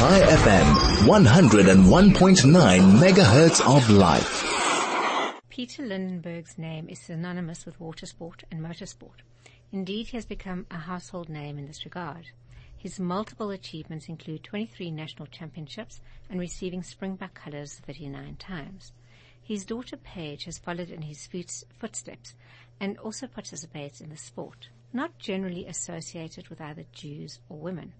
Chai FM, 101.9 megahertz of life. Peter Lindenberg's name is synonymous with water sport and motorsport. Indeed, he has become a household name in this regard. His multiple achievements include 23 national championships and receiving Springbok colours 39 times. His daughter Paige has followed in his footsteps and also participates in the sport, not generally associated with either Jews or women.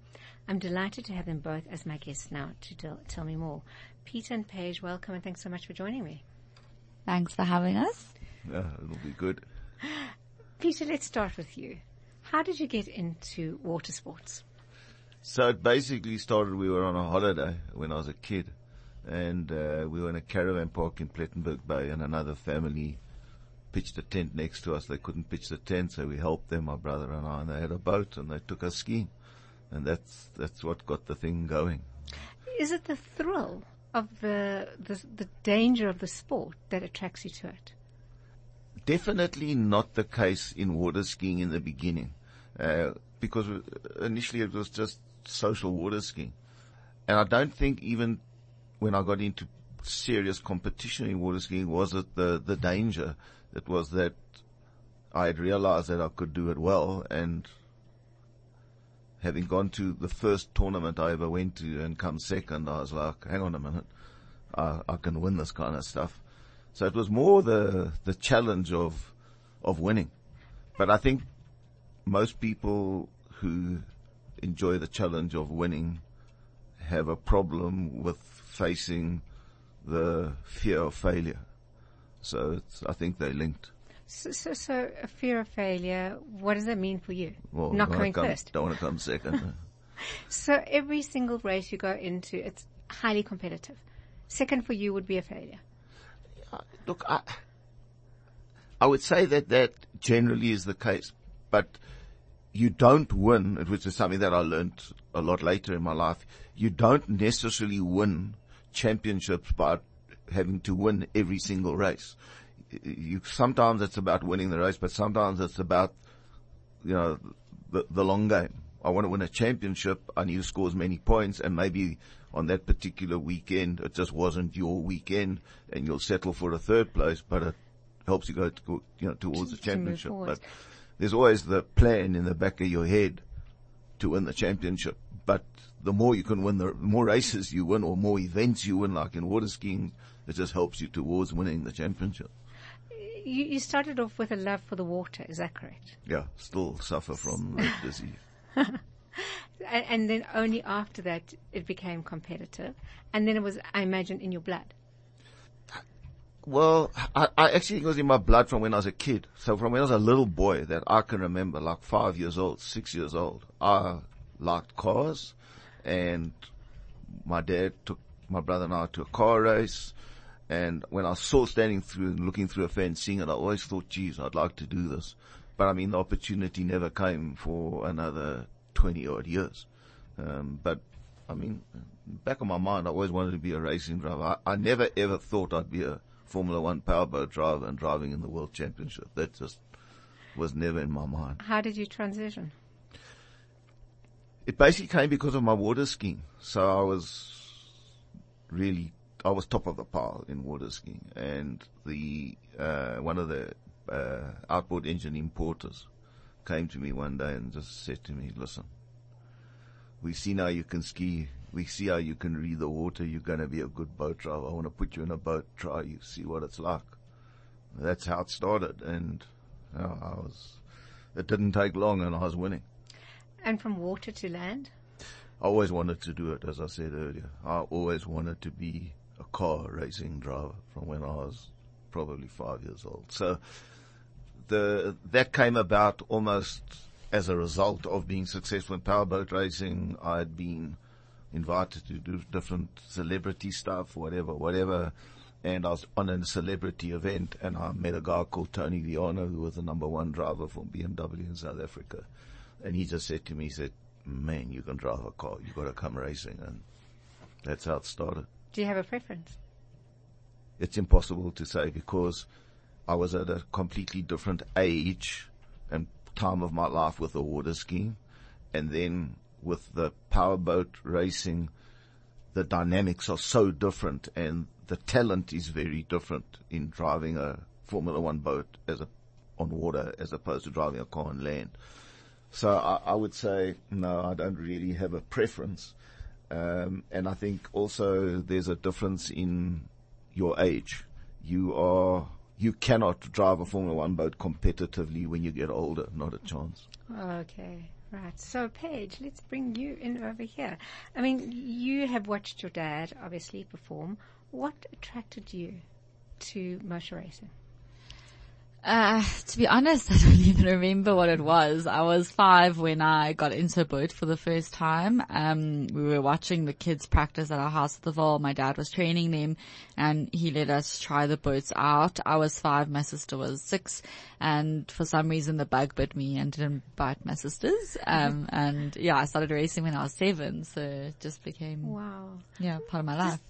I'm delighted to have them both as my guests now to tell me more. Peter and Paige, welcome and thanks so much for joining me. Thanks for having us. Yeah, it'll be good. Peter, let's start with you. How did you get into water sports? So it basically started, we were on a holiday when I was a kid and uh, we were in a caravan park in Plettenberg Bay and another family pitched a tent next to us. They couldn't pitch the tent, so we helped them, my brother and I, and they had a boat and they took us skiing. And that's, that's what got the thing going. Is it the thrill of the, the, the danger of the sport that attracts you to it? Definitely not the case in water skiing in the beginning, uh, because initially it was just social water skiing. And I don't think even when I got into serious competition in water skiing was it the, the danger. It was that I had realized that I could do it well and having gone to the first tournament I ever went to and come second, I was like, hang on a minute, I, I can win this kind of stuff. So it was more the, the challenge of, of winning. But I think most people who enjoy the challenge of winning have a problem with facing the fear of failure. So I think they're linked. So, so, so, a fear of failure, what does that mean for you? Well, Not coming come, first. Don't want to come second. so every single race you go into, it's highly competitive. Second for you would be a failure. Uh, look, I, I would say that that generally is the case, but you don't win, which is something that I learned a lot later in my life. You don't necessarily win championships by having to win every single race you sometimes it's about winning the race, but sometimes it's about you know the, the long game. I want to win a championship. I need to score as many points, and maybe on that particular weekend it just wasn't your weekend, and you'll settle for a third place, but it helps you go, to, you know towards the championship. But there's always the plan in the back of your head to win the championship. But the more you can win, the more races you win, or more events you win, like in water skiing, it just helps you towards winning the championship you, you started off with a love for the water, is that correct? Yeah, still suffer from the disease. and then only after that it became competitive. And then it was, I imagine, in your blood. Well, I, I actually it was in my blood from when I was a kid. So from when I was a little boy that I can remember, like five years old, six years old, I liked cars and my dad took my brother and I to a car race and when I saw standing through and looking through a fence, seeing it, I always thought, geez, I'd like to do this. But I mean, the opportunity never came for another 20 odd years. Um, but I mean, back of my mind, I always wanted to be a racing driver. I, I never ever thought I'd be a Formula One powerboat driver and driving in the World Championship. That just was never in my mind. How did you transition? It basically came because of my water skiing. So I was really I was top of the pile in water skiing, and the uh, one of the uh, outboard engine importers came to me one day and just said to me, "Listen, we see now you can ski. We see how you can read the water. You're going to be a good boat driver. I want to put you in a boat, try you, see what it's like." That's how it started, and you know, I was. It didn't take long, and I was winning. And from water to land. I always wanted to do it, as I said earlier. I always wanted to be car racing driver from when I was probably five years old. So the, that came about almost as a result of being successful in powerboat racing. I had been invited to do different celebrity stuff, whatever, whatever. And I was on a celebrity event and I met a guy called Tony Viana who was the number one driver for BMW in South Africa. And he just said to me, he said, man, you can drive a car. You got to come racing. And that's how it started. Do you have a preference? It's impossible to say because I was at a completely different age and time of my life with the water skiing. And then with the powerboat racing, the dynamics are so different and the talent is very different in driving a Formula One boat as a, on water as opposed to driving a car on land. So I, I would say, no, I don't really have a preference. Um, and I think also there's a difference in your age. You are, you cannot drive a Formula One boat competitively when you get older. Not a chance. Okay. Right. So, Paige, let's bring you in over here. I mean, you have watched your dad obviously perform. What attracted you to motor racing? Uh, to be honest, I don't even remember what it was. I was five when I got into a boat for the first time. Um, we were watching the kids practice at our house at the Vaal. My dad was training them and he let us try the boats out. I was five, my sister was six and for some reason the bug bit me and didn't bite my sisters. Um, and yeah, I started racing when I was seven. So it just became, Wow. yeah, part of my life.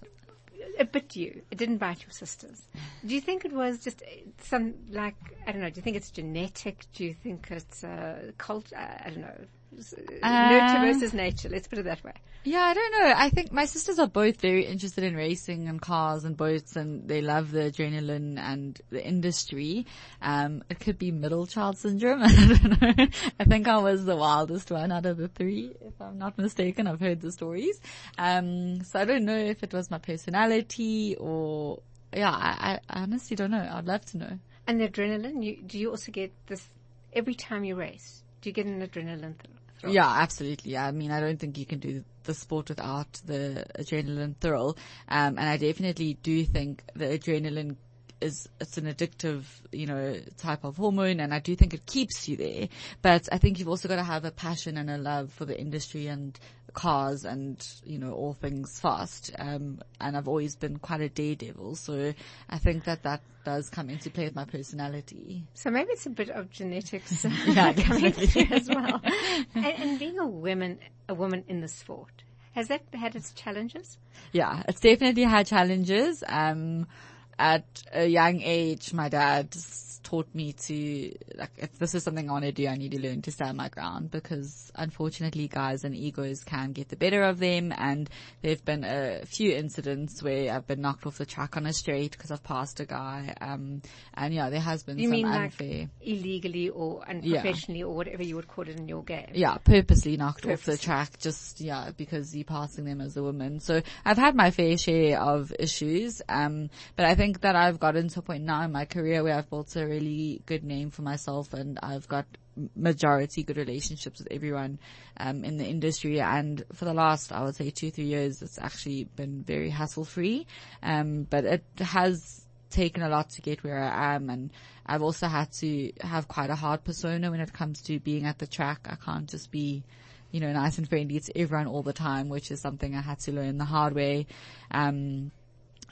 It bit you. It didn't bite your sisters. Do you think it was just uh, some, like, I don't know, do you think it's genetic? Do you think it's uh, cult? I don't know. S- Nurture versus nature. Let's put it that way. Yeah, I don't know. I think my sisters are both very interested in racing and cars and boats and they love the adrenaline and the industry. Um, it could be middle child syndrome. I don't know. I think I was the wildest one out of the three, if I'm not mistaken. I've heard the stories. Um, so I don't know if it was my personality or, yeah, I, I honestly don't know. I'd love to know. And the adrenaline, you, do you also get this every time you race? Do you get an adrenaline th- Yeah, absolutely. I mean, I don't think you can do the sport without the adrenaline thrill. Um, and I definitely do think the adrenaline is, it's an addictive, you know, type of hormone and I do think it keeps you there. But I think you've also got to have a passion and a love for the industry and cars and, you know, all things fast. Um, and I've always been quite a daredevil. So I think that that does come into play with my personality. So maybe it's a bit of genetics Yeah, coming through as well. and, and being a woman, a woman in the sport, has that had its challenges? Yeah, it's definitely had challenges. Um, at a young age, my dad taught me to, like, if this is something I want to do, I need to learn to stand my ground because unfortunately guys and egos can get the better of them and there've been a few incidents where I've been knocked off the track on a street because I've passed a guy. Um, and yeah, there has been You some mean unfair. like illegally or Yeah. unprofessionally or whatever you would call it in your game? yeah, purposely knocked off the track just, yeah, because you're passing them as a woman. So I've had my fair share of issues, um, but I think that I've gotten to a point now in my career where I've built a really good name for myself and I've got majority good relationships with everyone, um, in the industry. And for the last, I would say two, three years, it's actually been very hassle free. Um, but it has taken a lot to get where I am and I've also had to have quite a hard persona when it comes to being at the track. I can't just be, you know, nice and friendly to everyone all the time, which is something I had to learn the hard way. Um,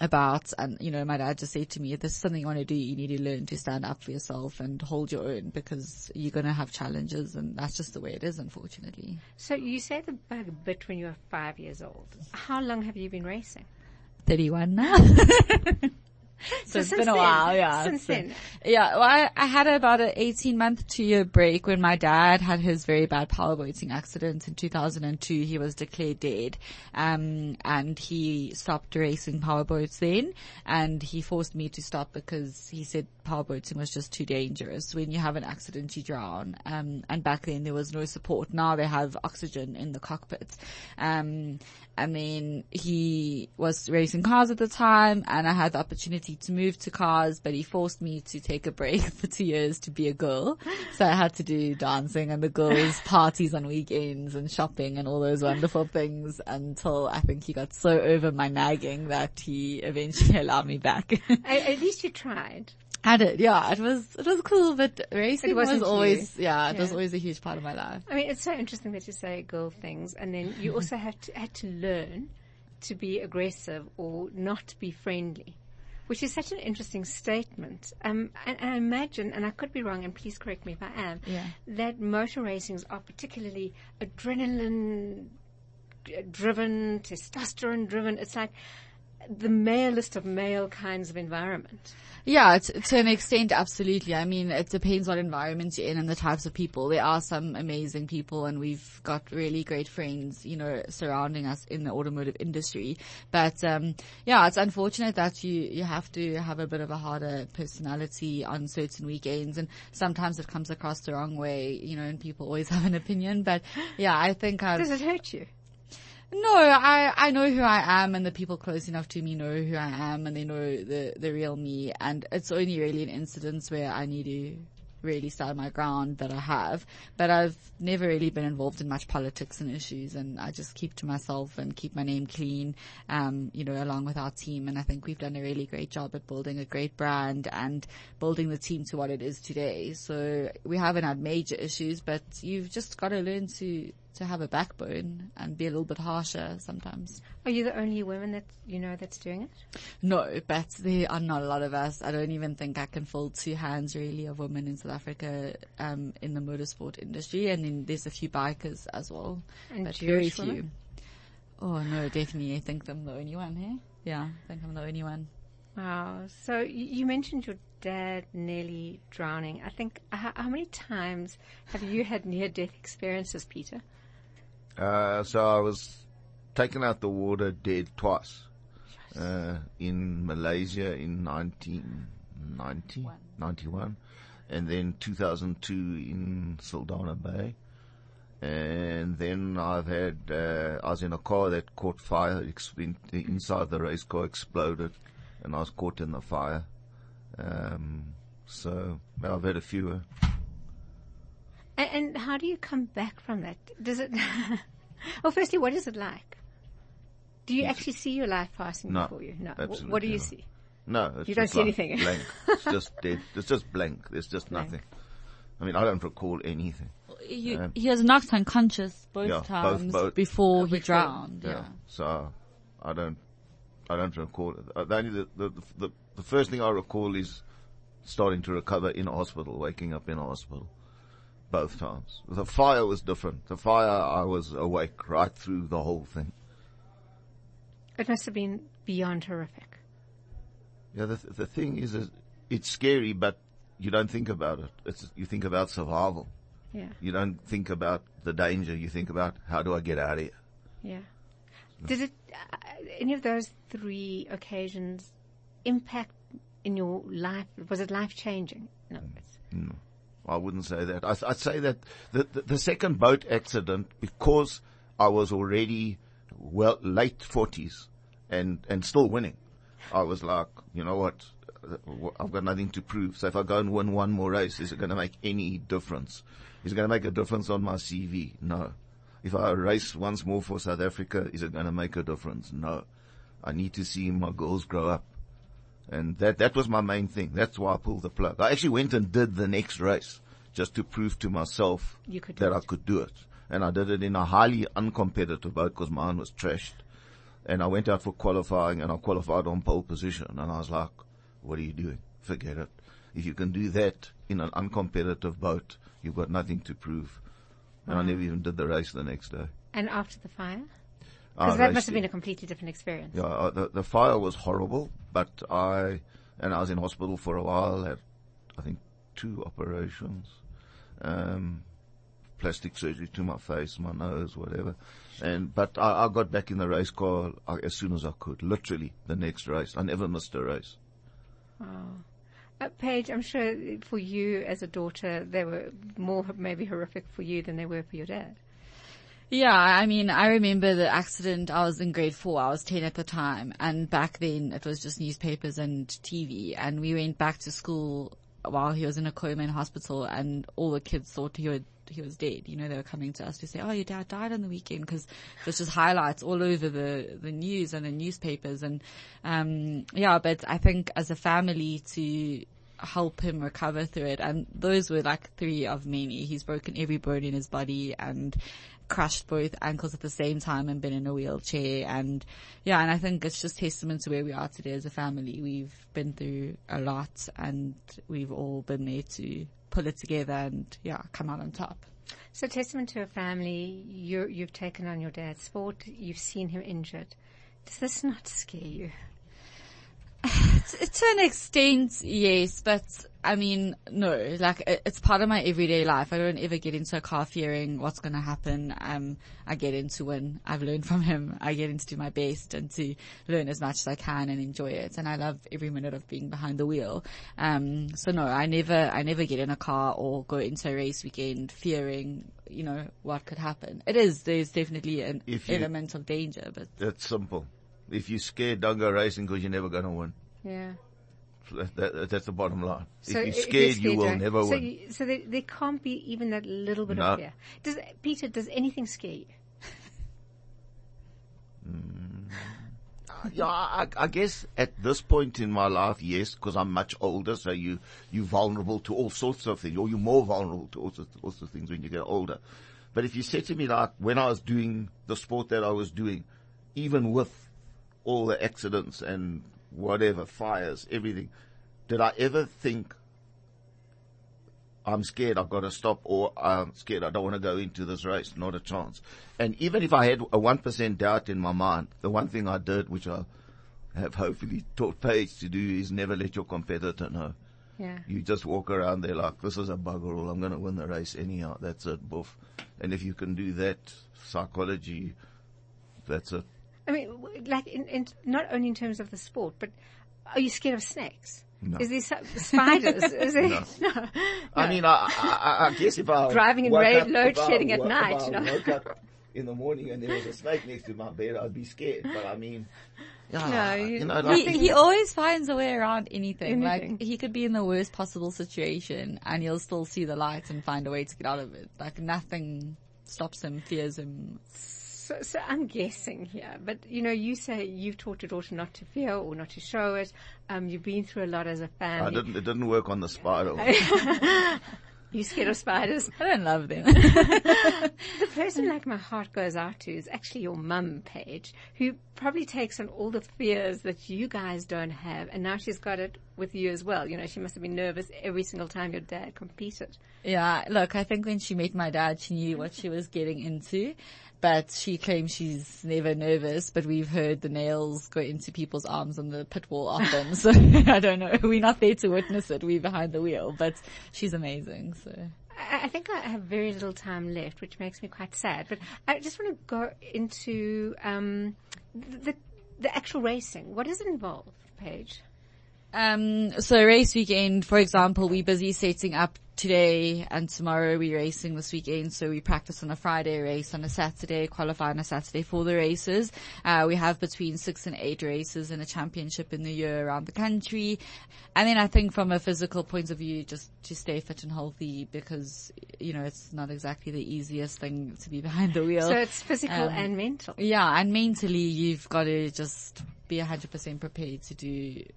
about and you know my dad just said to me if this is something you want to do you need to learn to stand up for yourself and hold your own because you're going to have challenges and that's just the way it is unfortunately So you say the bug bit when you were five years old. How long have you been racing? 31 now so, it's since been a then- while yeah Since So- then. Yeah, well, I, I had about an 18 month, two year break when my dad had his very bad power powerboating accident in 2002. He was declared dead. Um, and he stopped racing powerboats then and he forced me to stop because he said powerboating was just too dangerous. When you have an accident, you drown. Um, and back then there was no support. Now they have oxygen in the cockpit. Um, and then he was racing cars at the time and I had the opportunity to move to cars, but he forced me to take a break for two years to be a girl. So I had to do dancing and the girls parties on weekends and shopping and all those wonderful things until I think he got so over my nagging that he eventually allowed me back. At, at least you tried. I did, yeah, it was, it was cool, but racing was wasn't you. always, yeah, it was always a huge part of my life. I mean, it's so interesting that you say girl things, and then you also have to had to learn to be aggressive or not be friendly, which is such an interesting statement. Um, and, and I imagine, and I could be wrong, and please correct me if I am, Yeah. that motor racings are particularly adrenaline driven, testosterone driven. It's like the malest of male kinds of environment. Yeah, to, to an extent, absolutely. I mean, it depends what environment you're in and the types of people. There are some amazing people and we've got really great friends, you know, surrounding us in the automotive industry. But, um, yeah, it's unfortunate that you, you have to have a bit of a harder personality on certain weekends and sometimes it comes across the wrong way, you know, and people always have an opinion. But yeah, I think I've, Does it hurt you? No, I, I know who I am and the people close enough to me know who I am and they know the, the real me and it's only really in incidents where I need to really stand my ground that I have. But I've never really been involved in much politics and issues and I just keep to myself and keep my name clean, um, you know, along with our team. And I think we've done a really great job at building a great brand and building the team to what it is today. So we haven't had major issues, but you've just got to learn to, to have a backbone and be a little bit harsher sometimes. Are you the only woman that you know that's doing it? No, but there are not a lot of us. I don't even think I can fold two hands really of women in South Africa um, in the motorsport industry, and then there's a few bikers as well, And but Jewish very few. women? Oh no, definitely. I think I'm the only one here. Yeah, I think I'm the only one. Wow. So you mentioned your dad nearly drowning. I think, how, how many times have you had near-death experiences, Peter? Uh, so I was taken out the water dead twice. Uh, in Malaysia in 1990, 91, and then 2002 in Saldanha Bay. And then I've had, uh, I was in a car that caught fire, inside the race car exploded, and I was caught in the fire. Um, so, I've had a few. uh, And, and how do you come back from that? Does it, well, firstly, what is it like? Do you actually see your life passing No, before you? No. Absolutely What do you not. see? No, it's You don't see like anything. Blank. It's just dead. It's just blank. There's just Blank. nothing. I mean, I don't recall anything. He, Um, he was knocked unconscious both Yeah, times both. before Oh, he before. drowned. Yeah. Yeah. So I don't, I don't recall it. Uh, the, only the, the, the, the first thing I recall is starting to recover in a hospital, waking up in a hospital. Both times. The fire was different. The fire, I was awake right through the whole thing. It must have been beyond horrific. Yeah, the, the thing is, it's scary, but you don't think about it. It's, you think about survival. Yeah. You don't think about the danger. You think about how do I get out of here? Yeah. Did it, uh, any of those three occasions impact in your life? Was it life changing? No. It's, I wouldn't say that. I, I'd say that the, the, the second boat accident, because I was already well, late forties and, and still winning, I was like, you know what? I've got nothing to prove. So if I go and win one more race, is it going to make any difference? Is it going to make a difference on my CV? No. If I race once more for South Africa, is it going to make a difference? No. I need to see my girls grow up. And that, that was my main thing. That's why I pulled the plug. I actually went and did the next race just to prove to myself You could do that I could do it. And I did it in a highly uncompetitive boat because mine was trashed. And I went out for qualifying and I qualified on pole position. And I was like, what are you doing? Forget it. If you can do that in an uncompetitive boat, you've got nothing to prove. And I never even did the race the next day. and after the fire? Because that must have been a completely different experience. Yeah, uh, the, the fire was horrible, but I, and I was in hospital for a while, had, I think, two operations, um, plastic surgery to my face, my nose, whatever. And, but I, I got back in the race car as soon as I could, literally the next race. I never missed a race. Uh, Paige, I'm sure for you as a daughter, they were more maybe horrific for you than they were for your dad. Yeah, I mean, I remember the accident. I was in grade four. I was 10 at the time. And back then it was just newspapers and TV. And we went back to school while he was in a coma in hospital and all the kids thought he would, he was dead. You know, they were coming to us to say, oh, your dad died on the weekend because there's just highlights all over the, the news and the newspapers. And, um, yeah, but I think as a family to, help him recover through it. And those were like three of many. He's broken every bone in his body and crushed both ankles at the same time and been in a wheelchair. And yeah, and I think it's just testament to where we are today as a family. We've been through a lot and we've all been there to pull it together and yeah, come out on top. So testament to a family, you you've taken on your dad's sport, you've seen him injured, Does this not scare you? to an extent, yes, but I mean, no, like it, it's part of my everyday life. I don't ever get into a car fearing what's going to happen. Um, I get into when I've learned from him. I get into do my best and to learn as much as I can and enjoy it. And I love every minute of being behind the wheel. Um, so no, I never, I never get in a car or go into a race weekend fearing, you know, what could happen. It is, there's definitely an If you- element of danger, but It's simple. If you're scared, don't go racing because you're never going to win. Yeah. That, that, that's the bottom line. So if you're i- scared, you will never so win. You, so there, there can't be even that little bit No. of fear. Does Peter? Does anything scare you? Mm. Yeah, I, I guess at this point in my life, yes, because I'm much older, so you, you're vulnerable to all sorts of things, or you're more vulnerable to all sorts, all sorts of things when you get older. But if you said to me like, when I was doing the sport that I was doing, even with all the accidents and whatever, fires, everything, did I ever think I'm scared, I've got to stop, or I'm scared, I don't want to go into this race. Not a chance. And even if I had a 1% doubt in my mind, the one thing I did, which I have hopefully taught Paige to do, is never let your competitor know. Yeah. You just walk around there like, this is a bugger all, I'm going to win the race anyhow. That's it, boof. And if you can do that, psychology, that's it. I mean, like, in, in, not only in terms of the sport, but are you scared of snakes? No. Is there some, uh, spiders? Is there, no. I mean, I, I, I guess if I Driving in woke load shedding at wo- if night, I you know. woke up in the morning and there was a snake next to my bed, I'd be scared. But I mean, yeah, you- you know, like, he, he always finds a way around anything. Anything. Like he could be in the worst possible situation and he'll still see the light and find a way to get out of it. Like nothing stops him, fears him. So, so I'm guessing here, but you know, you say you've taught your daughter not to fear or not to show it. Um, you've been through a lot as a family. didn't, it didn't work on the spider. You scared of spiders? I don't love them. The person like my heart goes out to is actually your mum, Paige, who probably takes on all the fears that you guys don't have, and now she's got it with you as well. You know, she must have been nervous every single time your dad competed. yeah, look, I think when she met my dad, she knew what she was getting into. But she claims she's never nervous, but we've heard the nails go into people's arms on the pit wall often. So I don't know. We're not there to witness it. We're behind the wheel, but she's amazing. So I, I think I have very little time left, which makes me quite sad. But I just want to go into um, the the actual racing. What does it involve, Paige? Um, so race weekend, for example, we're busy setting up today and tomorrow we're racing this weekend. So we practice on a Friday race on a Saturday, qualify on a Saturday for the races. Uh, we have between six and eight races in a championship in the year around the country. And then I think from a physical point of view, just to stay fit and healthy because, you know, it's not exactly the easiest thing to be behind the wheel. So it's physical Um, and mental. Yeah, and mentally you've got to just be 100% prepared to do,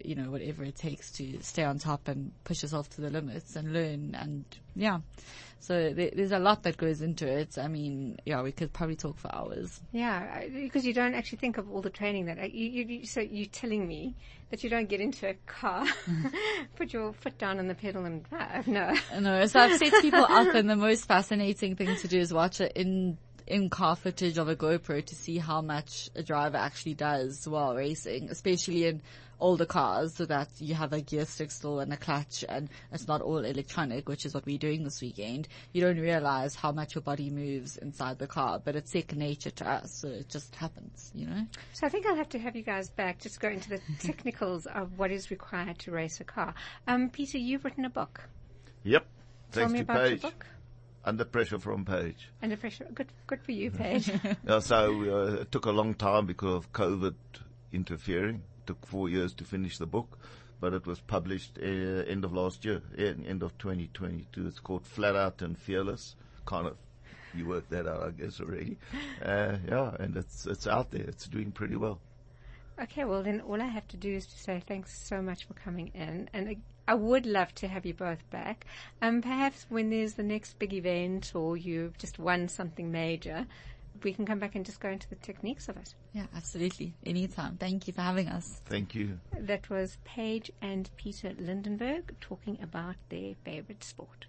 you know, whatever it takes to stay on top and push yourself to the limits and learn and yeah. So there, there's a lot that goes into it. I mean, yeah, we could probably talk for hours. Yeah, because you don't actually think of all the training that uh, you, you, you so you're telling me that you don't get into a car, put your foot down on the pedal and drive. No. No, so I've set people up and the most fascinating thing to do is watch it in in car footage of a GoPro to see how much a driver actually does while racing, especially in older cars so that you have a gear stick still and a clutch and it's not all electronic, which is what we're doing this weekend. You don't realize how much your body moves inside the car, but it's second nature to us, so it just happens, you know? So I think I'll have to have you guys back, just go into the technicals of what is required to race a car. Um, Peter, you've written a book. Yep. Tell Thanks me to about your book. Under pressure from Paige. Under pressure. Good, good for you, Paige. Yeah, so uh, it took a long time because of COVID interfering. It took four years to finish the book, but it was published uh, end of last year, en- end of 2022. It's called Flat Out and Fearless. Kind of, you worked that out, I guess already. Uh, yeah, and it's it's out there. It's doing pretty well. Okay, well then all I have to do is to say thanks so much for coming in, and I- I would love to have you both back. Um, perhaps when there's the next big event or you've just won something major, we can come back and just go into the techniques of it. Yeah, absolutely. Anytime. Thank you for having us. Thank you. That was Paige and Peter Lindenberg talking about their favorite sport.